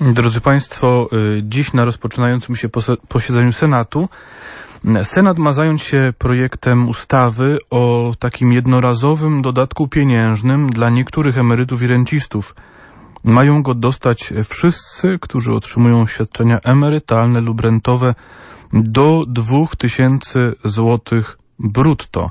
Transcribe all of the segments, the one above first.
Drodzy Państwo, y, dziś na rozpoczynającym się posiedzeniu Senatu Senat ma zająć się projektem ustawy o takim jednorazowym dodatku pieniężnym dla niektórych emerytów i rencistów. Mają go dostać wszyscy, którzy otrzymują świadczenia emerytalne lub rentowe do 2000 zł brutto.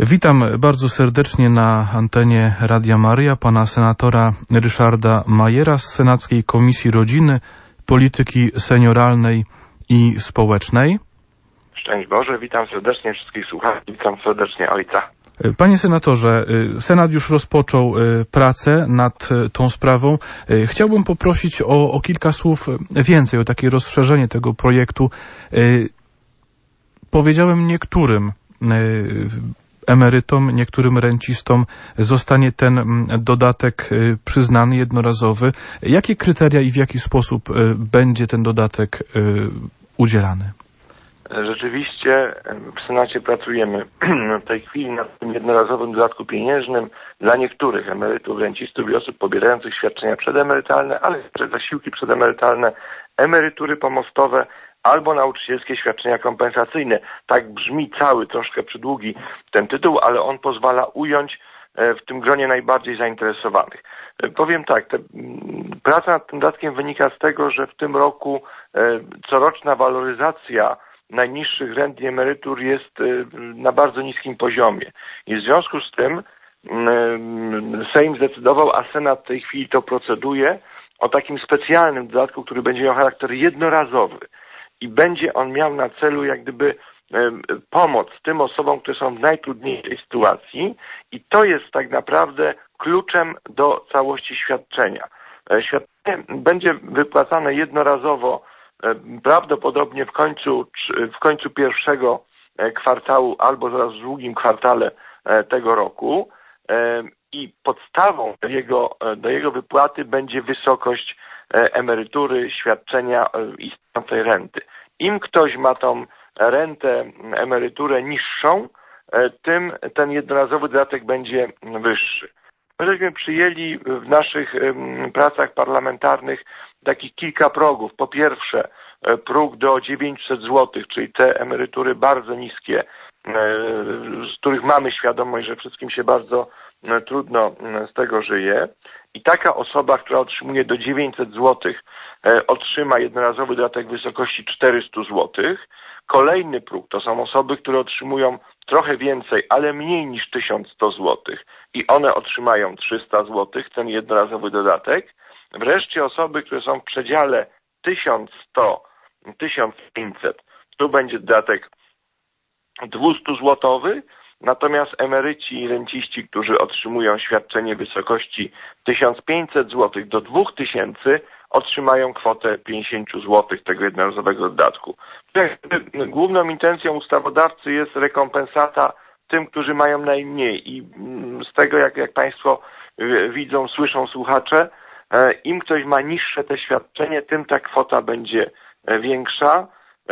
Witam bardzo serdecznie na antenie Radia Maryja pana senatora Ryszarda Majera z Senackiej Komisji Rodziny, Polityki Senioralnej i Społecznej. Szczęść Boże, witam serdecznie wszystkich słuchaczy, witam serdecznie Ojca. Panie senatorze, Senat już rozpoczął pracę nad tą sprawą. Chciałbym poprosić o, o kilka słów więcej, o takie rozszerzenie tego projektu. Powiedziałem niektórym emerytom, niektórym rencistom zostanie ten mm, dodatek y, przyznany jednorazowy. Jakie kryteria i w jaki sposób y, będzie ten dodatek y, udzielany? Rzeczywiście w Senacie pracujemy w tej chwili nad tym jednorazowym dodatku pieniężnym dla niektórych emerytów, rencistów i osób pobierających świadczenia przedemerytalne, ale także zasiłki przedemerytalne, emerytury pomostowe, albo nauczycielskie świadczenia kompensacyjne. Tak brzmi cały, troszkę przydługi ten tytuł, ale on pozwala ująć e, w tym gronie najbardziej zainteresowanych. E, powiem tak, te, praca nad tym dodatkiem wynika z tego, że w tym roku e, coroczna waloryzacja najniższych rent i emerytur jest na bardzo niskim poziomie. I w związku z tym Sejm zdecydował, a Senat w tej chwili to proceduje, o takim specjalnym dodatku, który będzie miał charakter jednorazowy i będzie on miał na celu jak gdyby pomoc tym osobom, które są w najtrudniejszej sytuacji i to jest tak naprawdę kluczem do całości świadczenia. E, świadczenie będzie wypłacane jednorazowo prawdopodobnie w końcu, w końcu pierwszego e, kwartału albo zaraz w drugim kwartale e, tego roku i podstawą do jego, do jego wypłaty będzie wysokość E, emerytury, świadczenia e, istniejącej renty. Im ktoś ma tą rentę, emeryturę niższą, e, tym ten jednorazowy dodatek będzie wyższy. Myśmy przyjęli w naszych pracach parlamentarnych takich kilka progów. Po pierwsze, próg do 900 zł, czyli te emerytury bardzo niskie, z których mamy świadomość, że wszystkim się bardzo trudno z tego żyje. I taka osoba, która otrzymuje do 900 zł, e, otrzyma jednorazowy dodatek w wysokości 400 zł. Kolejny próg to są osoby, które otrzymują trochę więcej, ale mniej niż 1100 zł i one otrzymają 300 zł, ten jednorazowy dodatek. Wreszcie osoby, które są w przedziale 1100, 1500, tu będzie dodatek 200 złotowy, Natomiast emeryci i renciści, którzy otrzymują świadczenie w wysokości 1500 zł do 2000 otrzymają kwotę 50 zł tego jednorazowego dodatku. Główną intencją ustawodawcy jest rekompensata tym, którzy mają najmniej i mm, z tego, jak, jak Państwo y, widzą, słyszą słuchacze, e, im ktoś ma niższe te świadczenie, tym ta kwota będzie e, większa.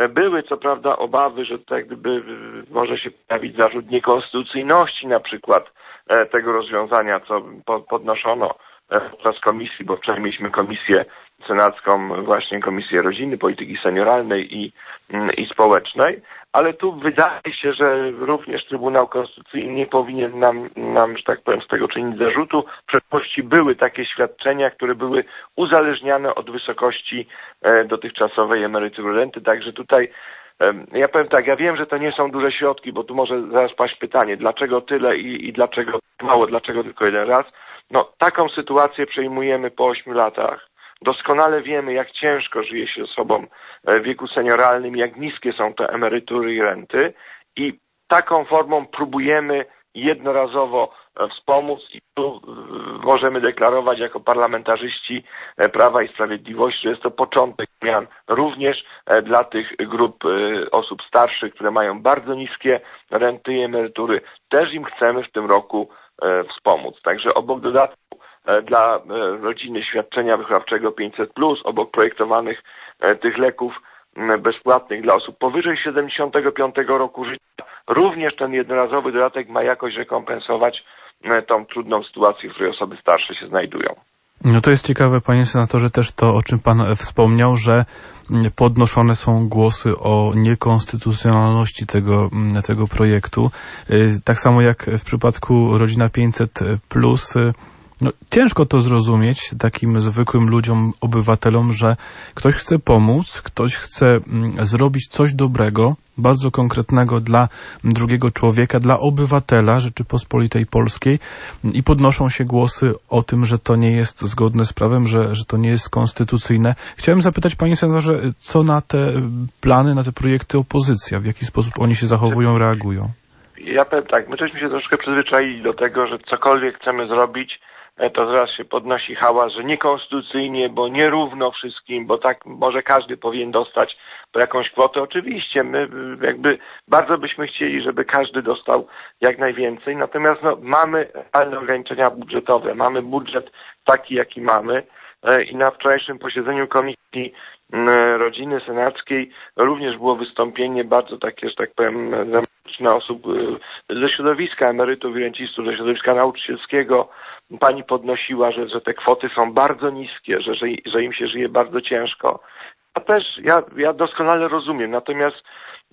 Były co prawda obawy, że to jak gdyby może się pojawić zarzut niekonstytucyjności na przykład e, tego rozwiązania, co podnoszono. e, podczas komisji, bo wczoraj mieliśmy komisję senacką, właśnie Komisję Rodziny, Polityki Senioralnej i, mm, i Społecznej, ale tu wydaje się, że również Trybunał Konstytucyjny nie powinien nam, nam, że tak powiem, z tego czynić zarzutu. W przeszłości były takie świadczenia, które były uzależniane od wysokości e, dotychczasowej emerytury renty, także tutaj ja powiem tak, ja wiem, że to nie są duże środki, bo tu może zaraz paść pytanie, dlaczego tyle i, i dlaczego mało, dlaczego tylko jeden raz. No, taką sytuację przejmujemy po ośmiu latach. Doskonale wiemy, jak ciężko żyje się osobom e, w wieku senioralnym, jak niskie są te emerytury i renty i taką formą próbujemy jednorazowo e, wspomóc i tu e, możemy deklarować jako parlamentarzyści Prawa i Sprawiedliwości, że jest to początek zmian również dla tych grup osób starszych, które mają bardzo niskie renty i emerytury. Też im chcemy w tym roku wspomóc. Także obok dodatku E, dla e, rodziny świadczenia wychowawczego 500, obok projektowanych e, tych leków bezpłatnych dla osób powyżej 75 roku życia. Również ten jednorazowy dodatek ma jakoś rekompensować tą trudną sytuację, w której osoby starsze się znajdują. No to jest ciekawe, panie senatorze, też to, o czym pan wspomniał, że podnoszone są głosy o niekonstytucjonalności tego, tego projektu. Y, tak samo jak w przypadku Rodzina 500 plus y, no, ciężko to zrozumieć takim zwykłym ludziom, obywatelom, że ktoś chce pomóc, ktoś chce mm, zrobić coś dobrego, bardzo konkretnego dla drugiego człowieka, dla obywatela Rzeczypospolitej Polskiej i podnoszą się głosy o tym, że to nie jest zgodne z prawem, że, że to nie jest konstytucyjne. Chciałem zapytać panie senatorze, co na te plany, na te projekty opozycja, w jaki sposób oni się zachowują, reagują? Ja powiem tak, my żeśmy się troszkę przyzwyczaili do tego, że cokolwiek chcemy zrobić, to zaraz się podnosi hałas, że niekonstytucyjnie, bo nierówno wszystkim, bo tak może każdy powinien dostać po jakąś kwotę. Oczywiście my jakby bardzo byśmy chcieli, żeby każdy dostał jak najwięcej, natomiast no, mamy realne ograniczenia budżetowe, mamy budżet taki, jaki mamy e, i na wczorajszym posiedzeniu Komisji Rodziny Senackiej również było wystąpienie bardzo takie, że tak powiem, na osób e, ze środowiska emerytów i rencistów, ze środowiska nauczycielskiego, Pani podnosiła, że, że te kwoty są bardzo niskie, że, że, że im się żyje bardzo ciężko. Ja też, ja, ja doskonale rozumiem, natomiast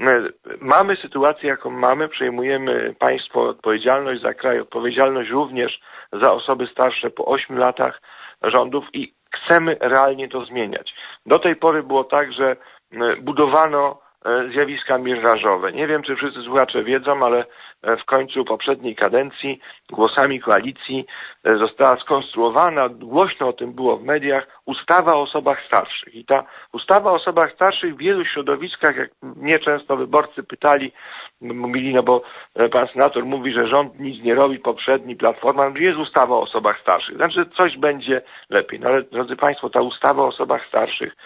e, mamy sytuację, jaką mamy, przejmujemy państwo odpowiedzialność za kraj, odpowiedzialność również za osoby starsze po 8 latach rządów i chcemy realnie to zmieniać. Do tej pory było tak, że e, budowano e, zjawiska mirażowe. Nie wiem, czy wszyscy słuchacze wiedzą, ale w końcu poprzedniej kadencji głosami koalicji e, została skonstruowana, głośno o tym było w mediach, ustawa o osobach starszych. I ta ustawa o osobach starszych w wielu środowiskach, jak mnie często wyborcy pytali, mówili, no bo e, pan senator mówi, że rząd nic nie robi, poprzedni, platforma, no jest ustawa o osobach starszych. Znaczy coś będzie lepiej. No ale drodzy państwo, ta ustawa o osobach starszych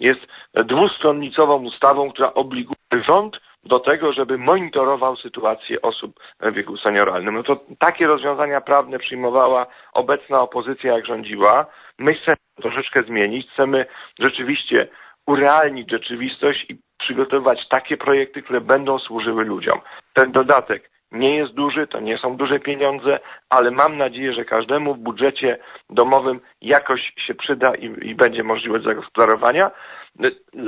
jest dwustronnicową ustawą, która obliguje rząd do tego, żeby monitorował sytuację osób w wieku senioralnym. No to takie rozwiązania prawne przyjmowała obecna opozycja, jak rządziła. My chcemy troszeczkę zmienić, chcemy rzeczywiście urealnić rzeczywistość i przygotowywać takie projekty, które będą służyły ludziom. Ten dodatek nie jest duży, to nie są duże pieniądze, ale mam nadzieję, że każdemu w budżecie domowym jakoś się przyda i, i będzie możliwość zagospodarowania.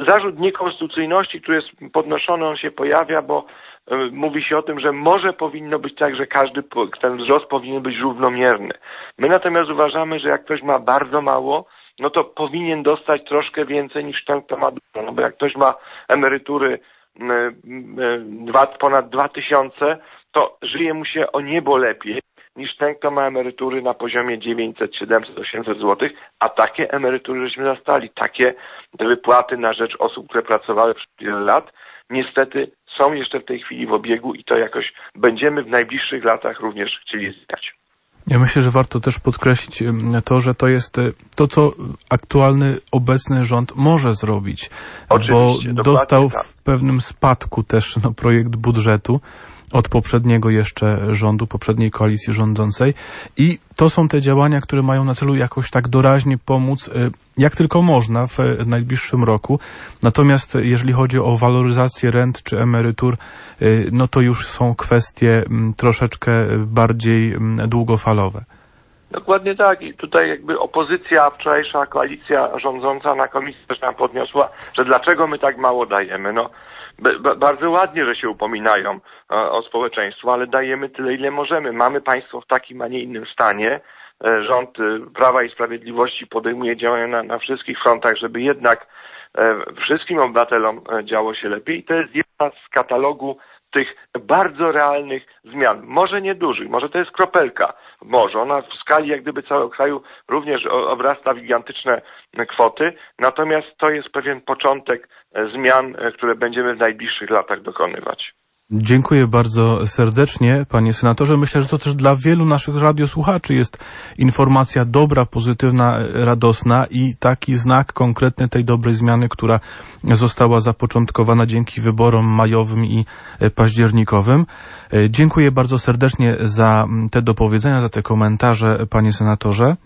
Zarzut niekonstytucyjności, który jest podnoszony, on się pojawia, bo e, mówi się o tym, że może powinno być tak, że każdy ten wzrost powinien być równomierny. My natomiast uważamy, że jak ktoś ma bardzo mało, no to powinien dostać troszkę więcej niż ten, kto ma dużo. No bo jak ktoś ma emerytury dwa, ponad dwa tysiące, to żyje mu się o niebo lepiej niż ten, kto ma emerytury na poziomie 900, 700, 800 zł, a takie emerytury żeśmy zastali, takie wypłaty na rzecz osób, które pracowały przez wiele lat, niestety są jeszcze w tej chwili w obiegu i to jakoś będziemy w najbliższych latach również chcieli zyskać. Ja myślę, że warto też podkreślić to, że to jest e, to, co aktualny, obecny rząd może zrobić. Oczywiście, bo dostał tak. w pewnym spadku też no, projekt budżetu od poprzedniego jeszcze rządu, poprzedniej koalicji rządzącej i to są te działania, które mają na celu jakoś tak doraźnie pomóc, y, jak tylko można w najbliższym roku. Natomiast jeżeli chodzi o waloryzację rent czy emerytur, y, no to już są kwestie mm, troszeczkę bardziej mm, długofalowe. Dokładnie tak. I tutaj jakby opozycja, wczorajsza koalicja rządząca na komisji też nam podniosła, że dlaczego my tak mało dajemy. No, bardzo ładnie, że się upominają e, o społeczeństwo, ale dajemy tyle, ile możemy. Mamy państwo w takim, a nie innym stanie. E, rząd e, Prawa i Sprawiedliwości podejmuje działania na, na wszystkich frontach, żeby jednak wszystkim obywatelom działo się lepiej. I to jest jedna z katalogu tych bardzo realnych zmian. Może niedużych, może to jest kropelka może. Ona w skali jak gdyby całego kraju również obrasta w gigantyczne kwoty, natomiast to jest pewien początek e, zmian, e, które będziemy w najbliższych latach dokonywać. Dziękuję bardzo serdecznie, panie senatorze. Myślę, że to też dla wielu naszych radiosłuchaczy jest informacja dobra, pozytywna, radosna i taki znak konkretny tej dobrej zmiany, która została zapoczątkowana dzięki wyborom majowym i październikowym. Dziękuję bardzo serdecznie za te dopowiedzenia, za te komentarze, panie senatorze.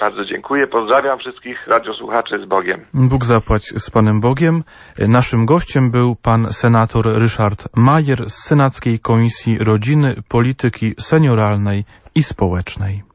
Bardzo dziękuję. Pozdrawiam wszystkich radiosłuchaczy z Bogiem. Bóg zapłać z Panem Bogiem. Naszym gościem był pan senator Ryszard Majer z Senackiej Komisji Rodziny, Polityki Senioralnej i Społecznej.